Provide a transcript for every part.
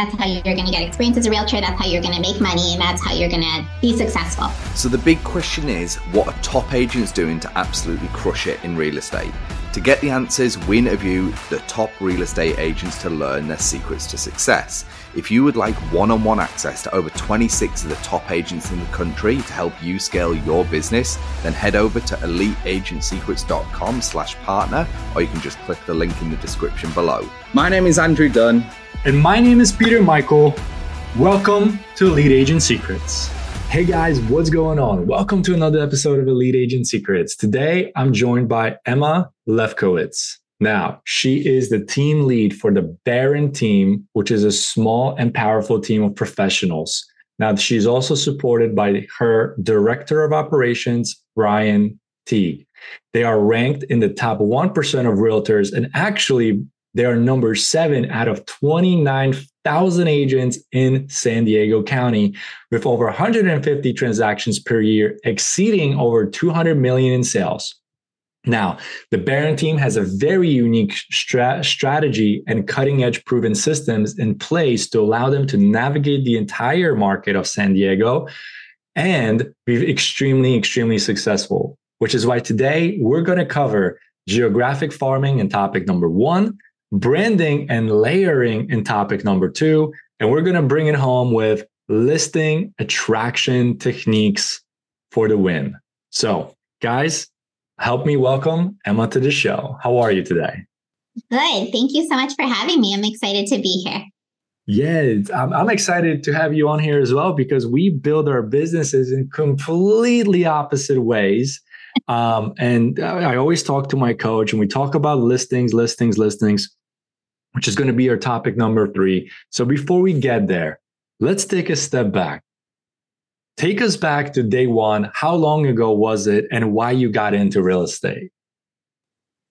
That's how you're going to get experience as a realtor. That's how you're going to make money. And that's how you're going to be successful. So, the big question is what are top agents doing to absolutely crush it in real estate? To get the answers, we interview the top real estate agents to learn their secrets to success. If you would like one-on-one access to over 26 of the top agents in the country to help you scale your business, then head over to eliteagentsecrets.com slash partner, or you can just click the link in the description below. My name is Andrew Dunn. And my name is Peter Michael. Welcome to Elite Agent Secrets. Hey guys, what's going on? Welcome to another episode of Elite Agent Secrets. Today, I'm joined by Emma Lefkowitz. Now, she is the team lead for the Barron team, which is a small and powerful team of professionals. Now, she's also supported by her director of operations, Brian Tague. They are ranked in the top 1% of realtors, and actually, they are number seven out of 29,000 agents in San Diego County, with over 150 transactions per year, exceeding over 200 million in sales. Now, the Barron team has a very unique stra- strategy and cutting edge proven systems in place to allow them to navigate the entire market of San Diego and be extremely, extremely successful. Which is why today we're going to cover geographic farming and topic number one, branding and layering in topic number two, and we're going to bring it home with listing attraction techniques for the win. So, guys, help me welcome Emma to the show. How are you today? Good. Thank you so much for having me. I'm excited to be here. Yeah, I'm, I'm excited to have you on here as well because we build our businesses in completely opposite ways. Um, and I always talk to my coach and we talk about listings, listings, listings, which is going to be our topic number three. So before we get there, let's take a step back. Take us back to day one. How long ago was it and why you got into real estate?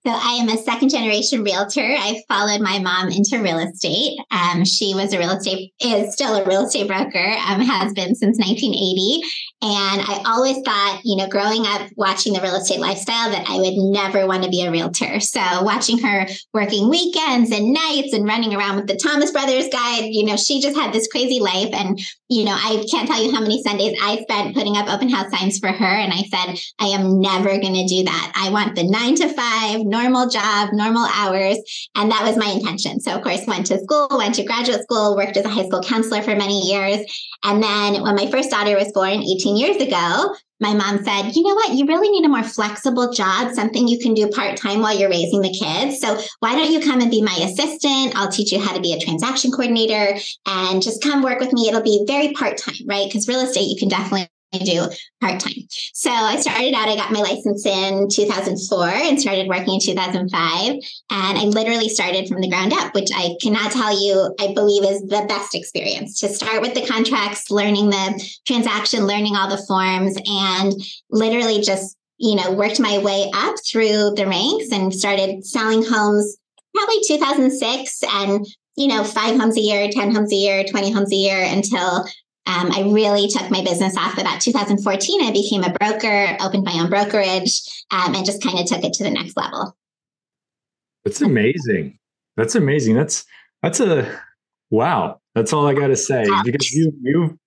So I am a second generation realtor. I followed my mom into real estate. Um, she was a real estate, is still a real estate broker, um, has been since 1980. And I always thought, you know, growing up watching the real estate lifestyle, that I would never want to be a realtor. So watching her working weekends and nights and running around with the Thomas Brothers guide, you know, she just had this crazy life. And, you know, I can't tell you how many Sundays I spent putting up open house signs for her. And I said, I am never going to do that. I want the nine to five, normal job, normal hours. And that was my intention. So, of course, went to school, went to graduate school, worked as a high school counselor for many years. And then when my first daughter was born 18 years ago, my mom said, you know what? You really need a more flexible job, something you can do part time while you're raising the kids. So why don't you come and be my assistant? I'll teach you how to be a transaction coordinator and just come work with me. It'll be very part time, right? Because real estate, you can definitely do part time. So I started out, I got my license in 2004 and started working in 2005. And I literally started from the ground up, which I cannot tell you, I believe is the best experience to start with the contracts, learning the transaction, learning all the forms, and literally just, you know, worked my way up through the ranks and started selling homes probably 2006 and you know, five homes a year, 10 homes a year, 20 homes a year until um, I really took my business off about 2014. I became a broker, opened my own brokerage, um, and just kind of took it to the next level. That's amazing. That's amazing. That's that's a wow. That's all I got to say because you you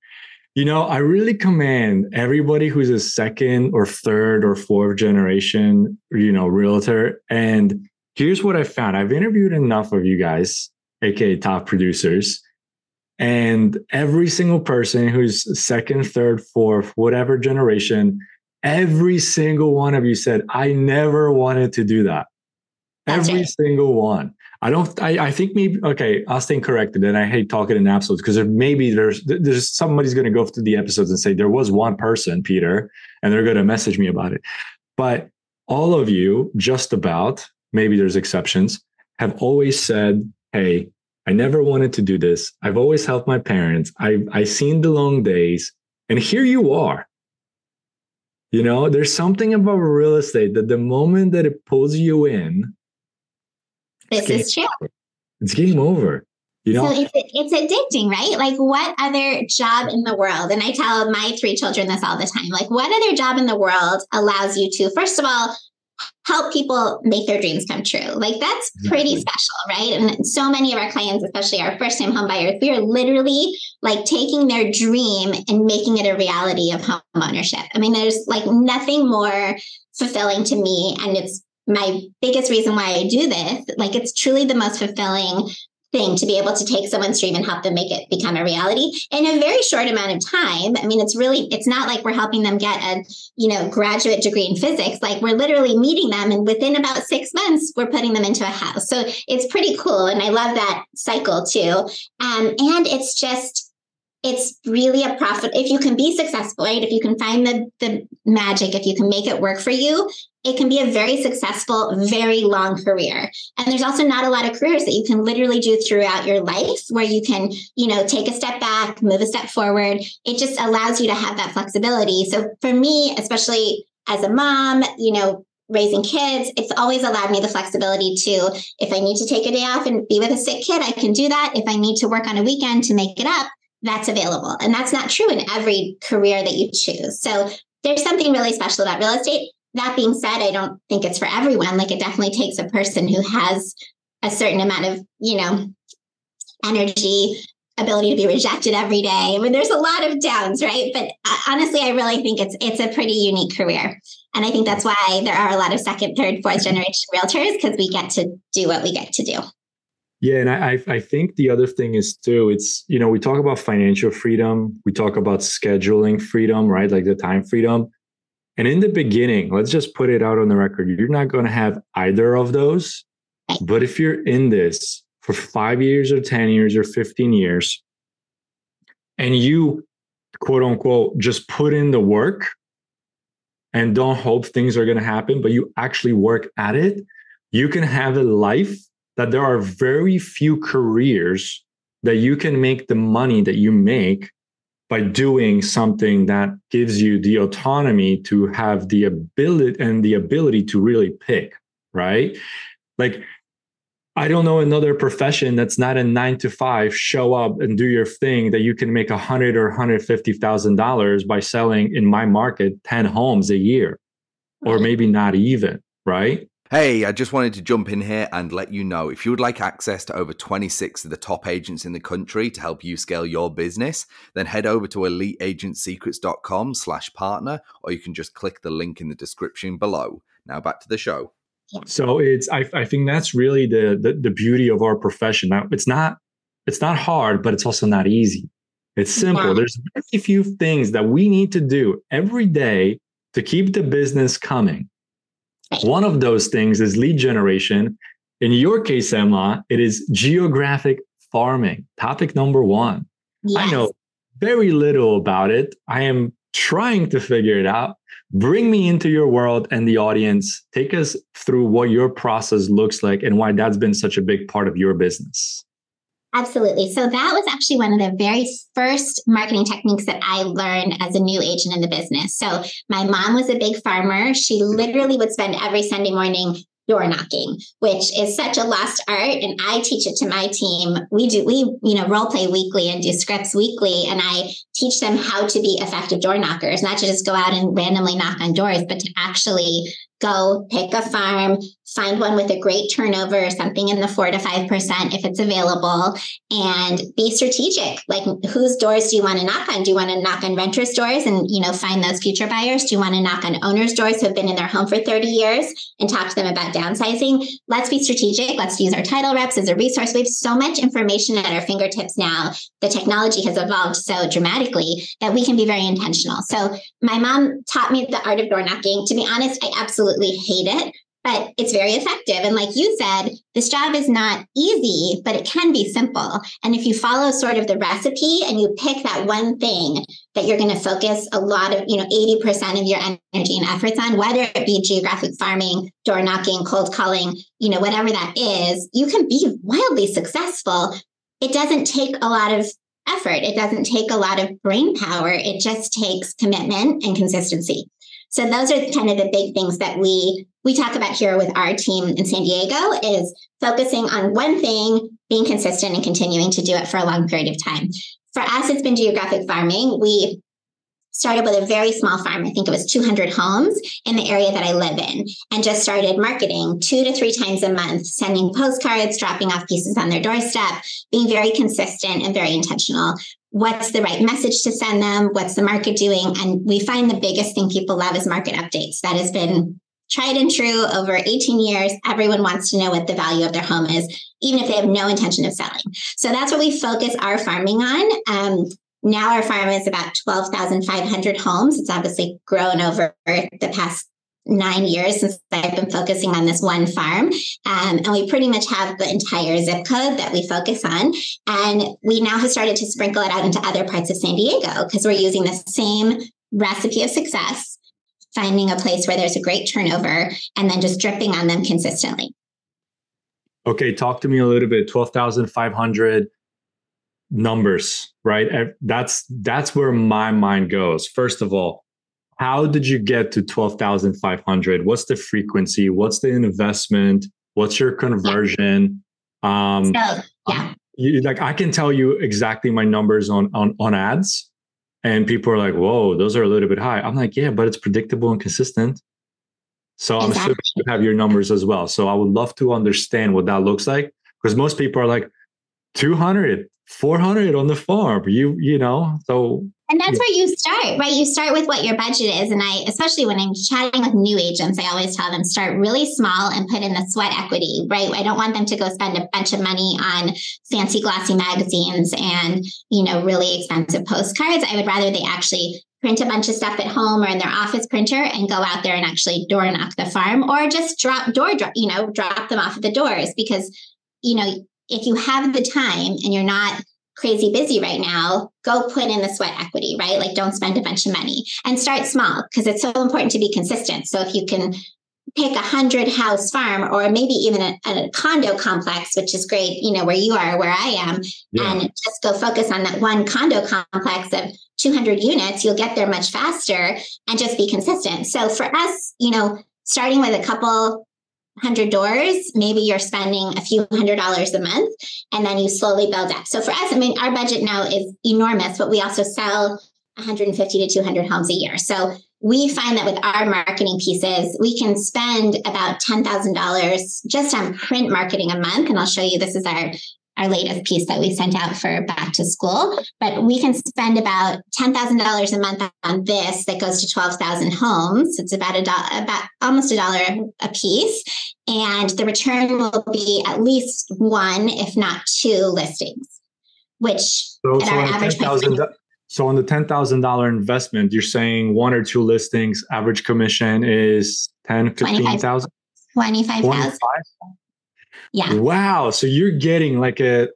you know I really commend everybody who's a second or third or fourth generation you know realtor. And here's what I found. I've interviewed enough of you guys, aka top producers and every single person who's second, third, fourth, whatever generation, every single one of you said, I never wanted to do that. That's every it. single one. I don't, I, I think maybe, okay, I'll stand corrected. And I hate talking in absolutes because maybe there's, there's somebody's going to go through the episodes and say, there was one person, Peter, and they're going to message me about it. But all of you, just about, maybe there's exceptions, have always said, hey, I never wanted to do this. I've always helped my parents. I've I seen the long days, and here you are. You know, there's something about real estate that the moment that it pulls you in, this is true. Over. It's game over. You know, so it's, it's addicting, right? Like, what other job in the world? And I tell my three children this all the time. Like, what other job in the world allows you to, first of all, help people make their dreams come true. Like that's pretty special, right? And so many of our clients, especially our first time home buyers, we are literally like taking their dream and making it a reality of home ownership. I mean, there's like nothing more fulfilling to me. And it's my biggest reason why I do this. Like it's truly the most fulfilling thing to be able to take someone's dream and help them make it become a reality in a very short amount of time. I mean, it's really, it's not like we're helping them get a, you know, graduate degree in physics. Like we're literally meeting them and within about six months, we're putting them into a house. So it's pretty cool. And I love that cycle too. Um, and it's just, it's really a profit if you can be successful right if you can find the the magic if you can make it work for you it can be a very successful, very long career. And there's also not a lot of careers that you can literally do throughout your life where you can, you know, take a step back, move a step forward. It just allows you to have that flexibility. So for me, especially as a mom, you know, raising kids, it's always allowed me the flexibility to, if I need to take a day off and be with a sick kid, I can do that. If I need to work on a weekend to make it up, that's available. And that's not true in every career that you choose. So there's something really special about real estate that being said, I don't think it's for everyone. Like it definitely takes a person who has a certain amount of, you know, energy, ability to be rejected every day. I mean, there's a lot of downs, right? But uh, honestly, I really think it's it's a pretty unique career. And I think that's why there are a lot of second, third, fourth generation realtors because we get to do what we get to do. Yeah, and I I think the other thing is too, it's you know, we talk about financial freedom, we talk about scheduling freedom, right? Like the time freedom. And in the beginning, let's just put it out on the record. You're not going to have either of those. But if you're in this for five years or 10 years or 15 years, and you quote unquote just put in the work and don't hope things are going to happen, but you actually work at it, you can have a life that there are very few careers that you can make the money that you make by doing something that gives you the autonomy to have the ability and the ability to really pick, right? Like, I don't know another profession that's not a nine to five, show up and do your thing that you can make a hundred or hundred fifty thousand dollars by selling in my market 10 homes a year, or maybe not even, right? Hey, I just wanted to jump in here and let you know if you would like access to over 26 of the top agents in the country to help you scale your business, then head over to eliteagentsecrets.com slash partner, or you can just click the link in the description below. Now back to the show. So it's I, I think that's really the, the the beauty of our profession. Now it's not it's not hard, but it's also not easy. It's simple. Yeah. There's very few things that we need to do every day to keep the business coming one of those things is lead generation. In your case, Emma, it is geographic farming. Topic number one. Yes. I know very little about it. I am trying to figure it out. Bring me into your world and the audience. Take us through what your process looks like and why that's been such a big part of your business. Absolutely. So that was actually one of the very first marketing techniques that I learned as a new agent in the business. So my mom was a big farmer. She mm-hmm. literally would spend every Sunday morning door knocking, which is such a lost art. And I teach it to my team. We do, we, you know, role play weekly and do scripts weekly. And I teach them how to be effective door knockers, not to just go out and randomly knock on doors, but to actually go pick a farm, find one with a great turnover, something in the four to five percent if it's available, and be strategic. Like whose doors do you want to knock on? Do you want to knock on renters' doors and you know find those future buyers? Do you want to knock on owners' doors who have been in their home for 30 years and talk to them about downsizing? Let's be strategic. Let's use our title reps as a resource. We have so much information at our fingertips now. The technology has evolved so dramatically that we can be very intentional. So my mom taught me the art of door knocking. To be honest, I absolutely hate it but it's very effective. And like you said, this job is not easy, but it can be simple. And if you follow sort of the recipe and you pick that one thing that you're going to focus a lot of, you know, 80% of your energy and efforts on, whether it be geographic farming, door knocking, cold calling, you know, whatever that is, you can be wildly successful. It doesn't take a lot of effort. It doesn't take a lot of brain power. It just takes commitment and consistency. So those are kind of the big things that we we talk about here with our team in San Diego is focusing on one thing, being consistent and continuing to do it for a long period of time. For us, it's been geographic farming. We started with a very small farm. I think it was 200 homes in the area that I live in, and just started marketing two to three times a month, sending postcards, dropping off pieces on their doorstep, being very consistent and very intentional. What's the right message to send them? What's the market doing? And we find the biggest thing people love is market updates. That has been tried and true over 18 years. Everyone wants to know what the value of their home is, even if they have no intention of selling. So that's what we focus our farming on. Um, now our farm is about 12,500 homes. It's obviously grown over the past nine years since I've been focusing on this one farm. Um, and we pretty much have the entire zip code that we focus on. And we now have started to sprinkle it out into other parts of San Diego because we're using the same recipe of success, finding a place where there's a great turnover and then just dripping on them consistently. Okay, talk to me a little bit. 12,500 numbers, right? That's that's where my mind goes. First of all, how did you get to 12,500? What's the frequency? What's the investment? What's your conversion? Yeah. Um, so, yeah. You, like I can tell you exactly my numbers on on on ads, and people are like, "Whoa, those are a little bit high." I'm like, "Yeah, but it's predictable and consistent." So I'm exactly. assuming you have your numbers as well. So I would love to understand what that looks like because most people are like, 200 400 on the farm you you know so and that's where you start right? You start with what your budget is and i especially when i'm chatting with new agents i always tell them start really small and put in the sweat equity right? I don't want them to go spend a bunch of money on fancy glossy magazines and you know really expensive postcards. I would rather they actually print a bunch of stuff at home or in their office printer and go out there and actually door knock the farm or just drop door drop you know drop them off at the doors because you know if you have the time and you're not crazy busy right now, go put in the sweat equity, right? Like don't spend a bunch of money and start small because it's so important to be consistent. So if you can pick a hundred house farm or maybe even a, a, condo complex, which is great, you know, where you are, where I am, yeah. and just go focus on that one condo complex of 200 units, you'll get there much faster and just be consistent. So for us, you know, starting with a couple 100 doors, maybe you're spending a few hundred dollars a month and then you slowly build up. So for us, I mean, our budget now is enormous, but we also sell 150 to 200 homes a year. So we find that with our marketing pieces, we can spend about $10,000 just on print marketing a month. And I'll show you this is our our latest piece that we sent out for back to school. But we can spend about ten thousand dollars a month on this that goes to twelve thousand homes. It's about a dollar, about almost a dollar a piece, and the return will be at least one, if not two, listings. Which so, so average 10, so on the ten thousand dollar investment, you're saying one or two listings, average commission is 10, 15,000? 25,000. Yeah. Wow. So you're getting like a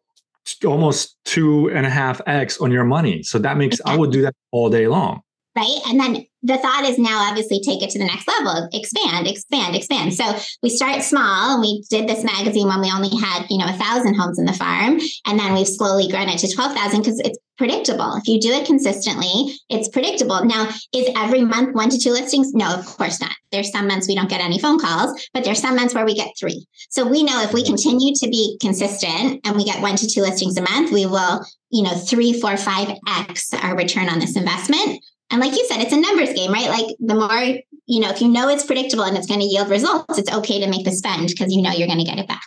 almost two and a half X on your money. So that makes, I would do that all day long. Right. And then the thought is now obviously take it to the next level, expand, expand, expand. So we start small and we did this magazine when we only had, you know, a thousand homes in the farm. And then we've slowly grown it to 12,000 because it's predictable. If you do it consistently, it's predictable. Now, is every month one to two listings? No, of course not. There's some months we don't get any phone calls, but there's some months where we get three. So we know if we continue to be consistent and we get one to two listings a month, we will, you know, three, four, five X our return on this investment. And like you said, it's a numbers game, right? Like the more, you know, if you know it's predictable and it's going to yield results, it's okay to make the spend because you know you're going to get it back.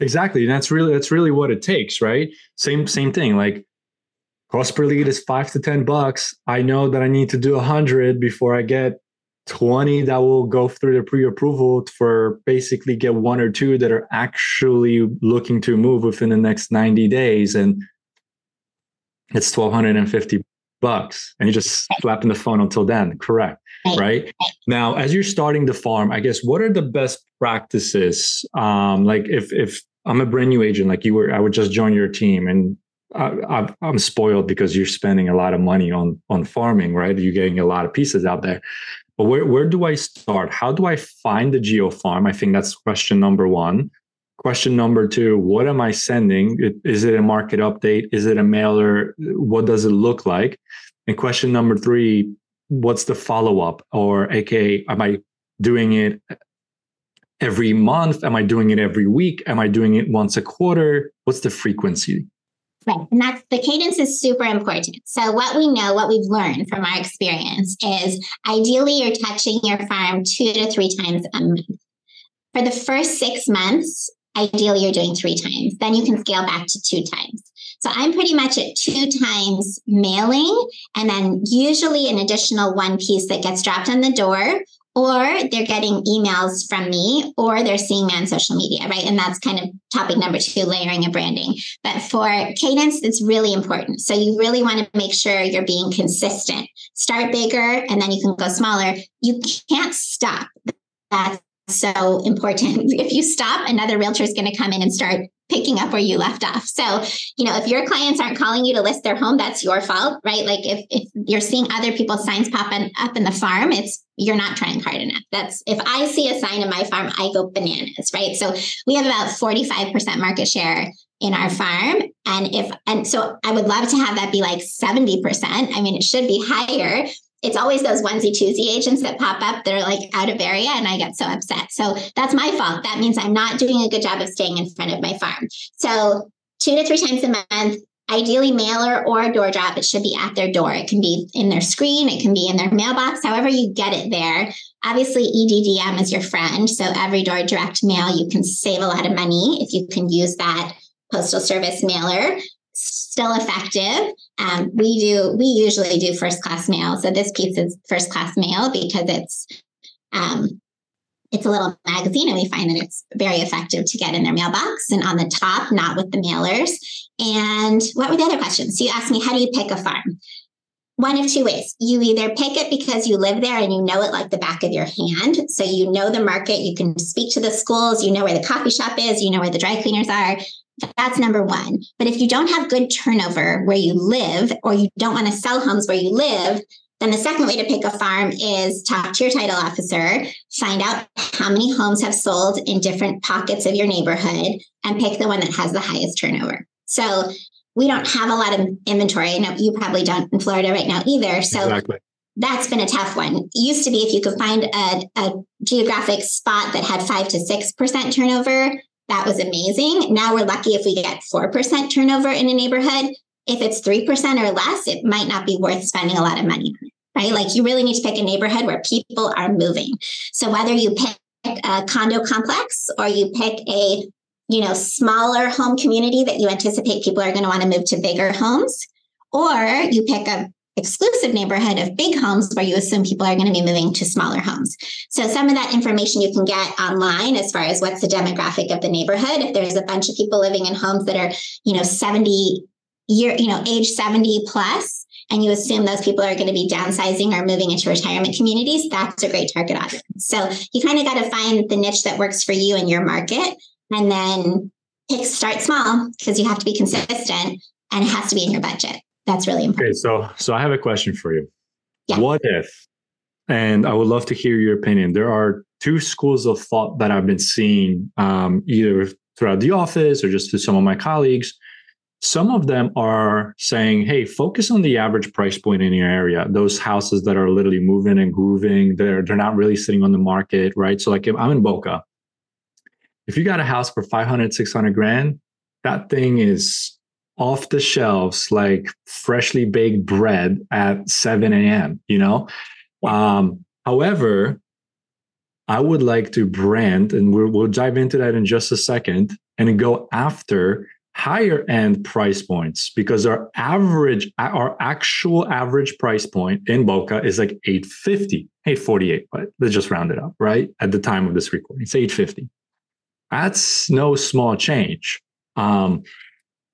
Exactly. And that's really that's really what it takes, right? Same same thing. Like cost per lead is five to ten bucks. I know that I need to do a hundred before I get 20 that will go through the pre-approval for basically get one or two that are actually looking to move within the next 90 days and it's 1250 bucks and you're just slapping the phone until then. Correct right. now as you're starting the farm i guess what are the best practices? Um like if if i'm a brand new agent like you were i would just join your team and I, i'm spoiled because you're spending a lot of money on on farming right? You're getting a lot of pieces out there. But where, where do i start? How do i find the geo farm? I think that's question number one Question number two What am I sending? Is it a market update? Is it a mailer? What does it look like? And question number three What's the follow up? Or, AKA, am I doing it every month? Am I doing it every week? Am I doing it once a quarter? What's the frequency? Right. And that's the cadence is super important. So, what we know, what we've learned from our experience is ideally you're touching your farm two to three times a month. For the first six months, ideally you're doing three times. Then you can scale back to two times. So, I'm pretty much at two times mailing and then usually an additional one piece that gets dropped on the door or they're getting emails from me or they're seeing me on social media, right? And that's kind of topic number two, layering and branding. But for cadence, it's really important. So you really want to make sure you're being consistent. Start bigger and then you can go smaller. You can't stop. That's so important. If you stop, another realtor is going to come in and start picking up where you left off. So, you know, if your clients aren't calling you to list their home, that's your fault, right? Like if, if you're seeing other people's signs popping up in the farm, it's you're not trying hard enough. That's if I see a sign in my farm, I go bananas, right? So we have about 45% market share in our farm. And if and so I would love to have that be like 70%. I mean, it should be higher, it's always those onesie twosie agents that pop up that are like out of area and I get so upset. So that's my fault. That means I'm not doing a good job of staying in front of my farm. So two to three times a month, ideally mailer or door drop. It should be at their door. It can be in their screen, it can be in their mailbox, however you get it there. Obviously, EDDM is your friend. So every door direct mail, you can save a lot of money if you can use that postal service mailer still effective. Um, we do we usually do first class mail, so this piece is first class mail because it's um, it's a little magazine, and we find that it's very effective to get in their mailbox and on the top, not with the mailers. And what were the other questions? So you asked me, how do you pick a farm? One of two ways. You either pick it because you live there and you know it like the back of your hand. So you know the market, you can speak to the schools, you know where the coffee shop is, you know where the dry cleaners are, that's number one. But if you don't have good turnover where you live, or you don't want to sell homes where you live, then the second way to pick a farm is talk to your title officer, find out how many homes have sold in different pockets of your neighborhood, and pick the one that has the highest turnover. So we don't have a lot of inventory. No, you probably don't in Florida right now either. So exactly. that's been a tough one. It used to be if you could find a, a geographic spot that had five to six percent turnover, that was amazing. Now we're lucky if we get 4% turnover in a neighborhood. If it's 3% or less, it might not be worth spending a lot of money on right? Like you really need to pick a neighborhood where people are moving. So whether you pick a condo complex or you pick a you know smaller home community that you anticipate people are going to want to move to bigger homes or you pick a exclusive neighborhood of big homes where you assume people are going to be moving to smaller homes. So some of that information you can get online as far as what's the demographic of the neighborhood. If there's a bunch of people living in homes that are, you know, 70 year, you know, age 70 plus, and you assume those people are going to be downsizing or moving into retirement communities, that's a great target audience. So you kind of got to find the niche that works for you and your market and then pick start small because you have to be consistent and it has to be in your budget. That's really important. Okay, so so I have a question for you. Yeah. What if, and I would love to hear your opinion. There are two schools of thought that I've been seeing um, either throughout the office or just to some of my colleagues. Some of them are saying, hey, focus on the average price point in your area. Those houses that are literally moving and grooving, they're they're not really sitting on the market, right? So like if I'm in Boca, if you got a house for 500, 600 grand, that thing is off the shelves like freshly baked bread at 7 a.m you know? Um, however i would like to brand and we'll, we'll dive into that in just a second and go after higher end price points because our average our actual average price point in boca is like 850 848 but let's just round it up right? At the time of this recording it's 850 that's no small change. Um,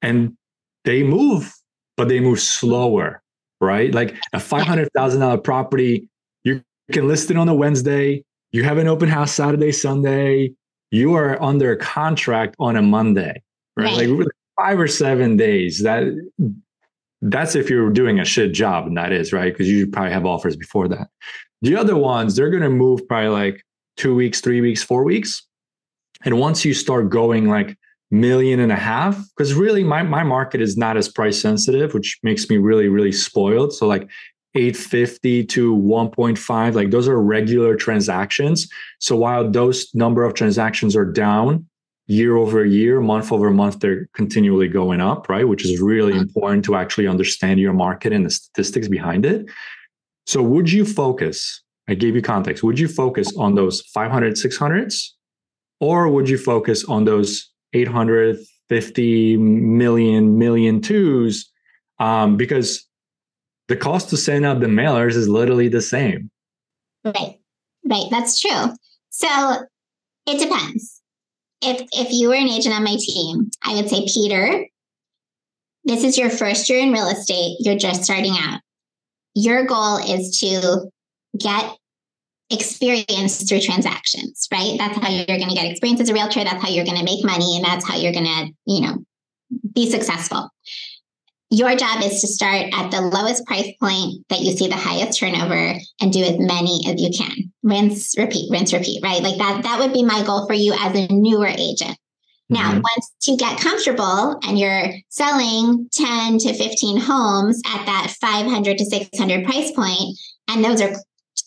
and they move, but they move slower, right? Like a five hundred thousand dollar property, you can list it on a Wednesday. You have an open house Saturday, Sunday. You are under contract on a Monday, right? right. Like five or seven days. That that's if you're doing a shit job, and that is right because you probably have offers before that. The other ones, they're going to move probably like two weeks, three weeks, four weeks. And once you start going like million and a half because really my, my market is not as price sensitive which makes me really really spoiled so like 850 to 1.5 like those are regular transactions so while those number of transactions are down year over year, month over month, they're continually going up, right? Which is really mm-hmm. important to actually understand your market and the statistics behind it. So, would you focus? I gave you context. Would you focus on those 500, 600s, or would you focus on those 850 million, million twos? Um, because the cost to send out the mailers is literally the same. Right, right. That's true. So it depends. If if you were an agent on my team, I would say, Peter, this is your first year in real estate. You're just starting out. Your goal is to get experience through transactions, right? That's how you're going to get experience as a realtor. That's how you're going to make money. And that's how you're going to, you know, be successful. Your job is to start at the lowest price point that you see the highest turnover and do as many as you can. Rinse, repeat, rinse, repeat, right? Like that, that would be my goal for you as a newer agent. Now, mm-hmm. once you get comfortable and you're selling 10 to 15 homes at that 500 to 600 price point, and those are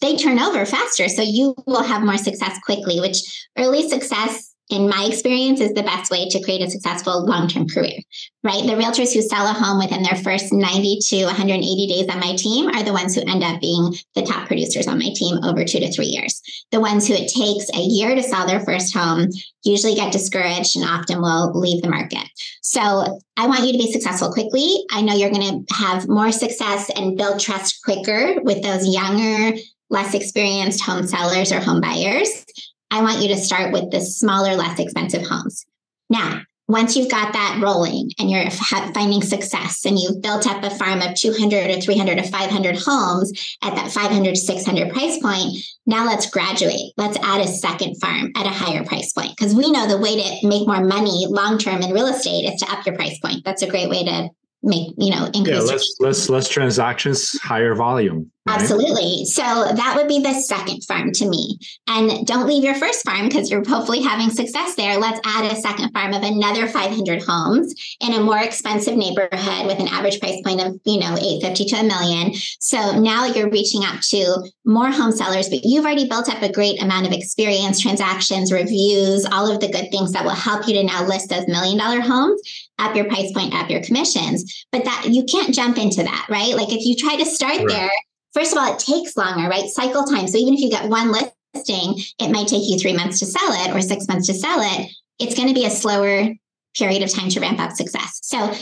they turn over faster. So you will have more success quickly, which early success in my experience is the best way to create a successful long-term career right? The realtors who sell a home within their first 90 to 180 days on my team are the ones who end up being the top producers on my team over two to three years. The ones who it takes a year to sell their first home usually get discouraged and often will leave the market. So i want you to be successful quickly. I know you're going to have more success and build trust quicker with those younger less experienced home sellers or home buyers, I want you to start with the smaller, less expensive homes. Now, once you've got that rolling and you're finding success and you've built up a farm of 200 or 300 or 500 homes at that 500 to 600 price point, now let's graduate. Let's add a second farm at a higher price point because we know the way to make more money long term in real estate is to up your price point. That's a great way to make you know increase. Yeah, less less less transactions, higher volume. Right? Absolutely. So that would be the second farm to me. And don't leave your first farm because you're hopefully having success there. Let's add a second farm of another 500 homes in a more expensive neighborhood with an average price point of, you know, 850 to a million. So now you're reaching out to more home sellers, but you've already built up a great amount of experience, transactions, reviews, all of the good things that will help you to now list those million dollar homes up your price point, up your commissions. But that you can't jump into that, right? Like if you try to start right. there, first of all, it takes longer, right? Cycle time. So even if you get one listing, it might take you three months to sell it or six months to sell it. It's going to be a slower period of time to ramp up success. So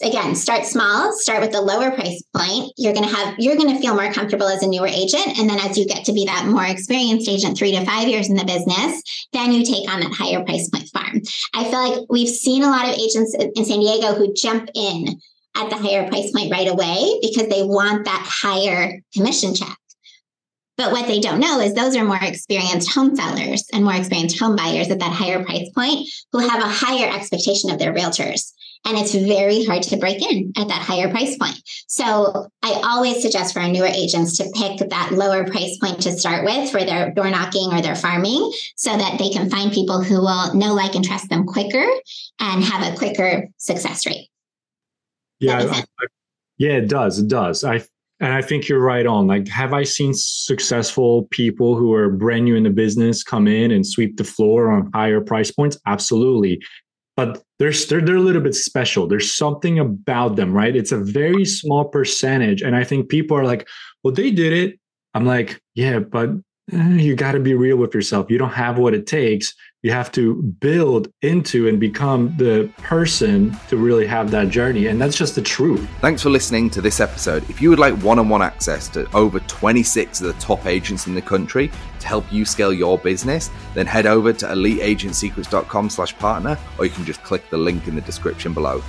again, start small, start with the lower price point. You're going to have, you're going to feel more comfortable as a newer agent. And then as you get to be that more experienced agent, three to five years in the business, then you take on that higher price point farm. I feel like we've seen a lot of agents in San Diego who jump in at the higher price point right away because they want that higher commission check. But what they don't know is those are more experienced home sellers and more experienced home buyers at that higher price point who have a higher expectation of their realtors. And it's very hard to break in at that higher price point. So I always suggest for our newer agents to pick that lower price point to start with for their door knocking or their farming so that they can find people who will know, like, and trust them quicker and have a quicker success rate. Yeah, I, I, yeah, it does. It does. I and I think you're right on. Like, have I seen successful people who are brand new in the business come in and sweep the floor on higher price points? Absolutely. But they're, they're, they're a little bit special. There's something about them, right? It's a very small percentage. And I think people are like, well, they did it. I'm like, yeah, but Eh, you got to be real with yourself. You don't have what it takes you have to build into and become the person to really have that journey. And that's just the truth. Thanks for listening to this episode. If you would like one on one access to over 26 of the top agents in the country to help you scale your business, then head over to eliteagentsecrets.com slash partner, or you can just click the link in the description below.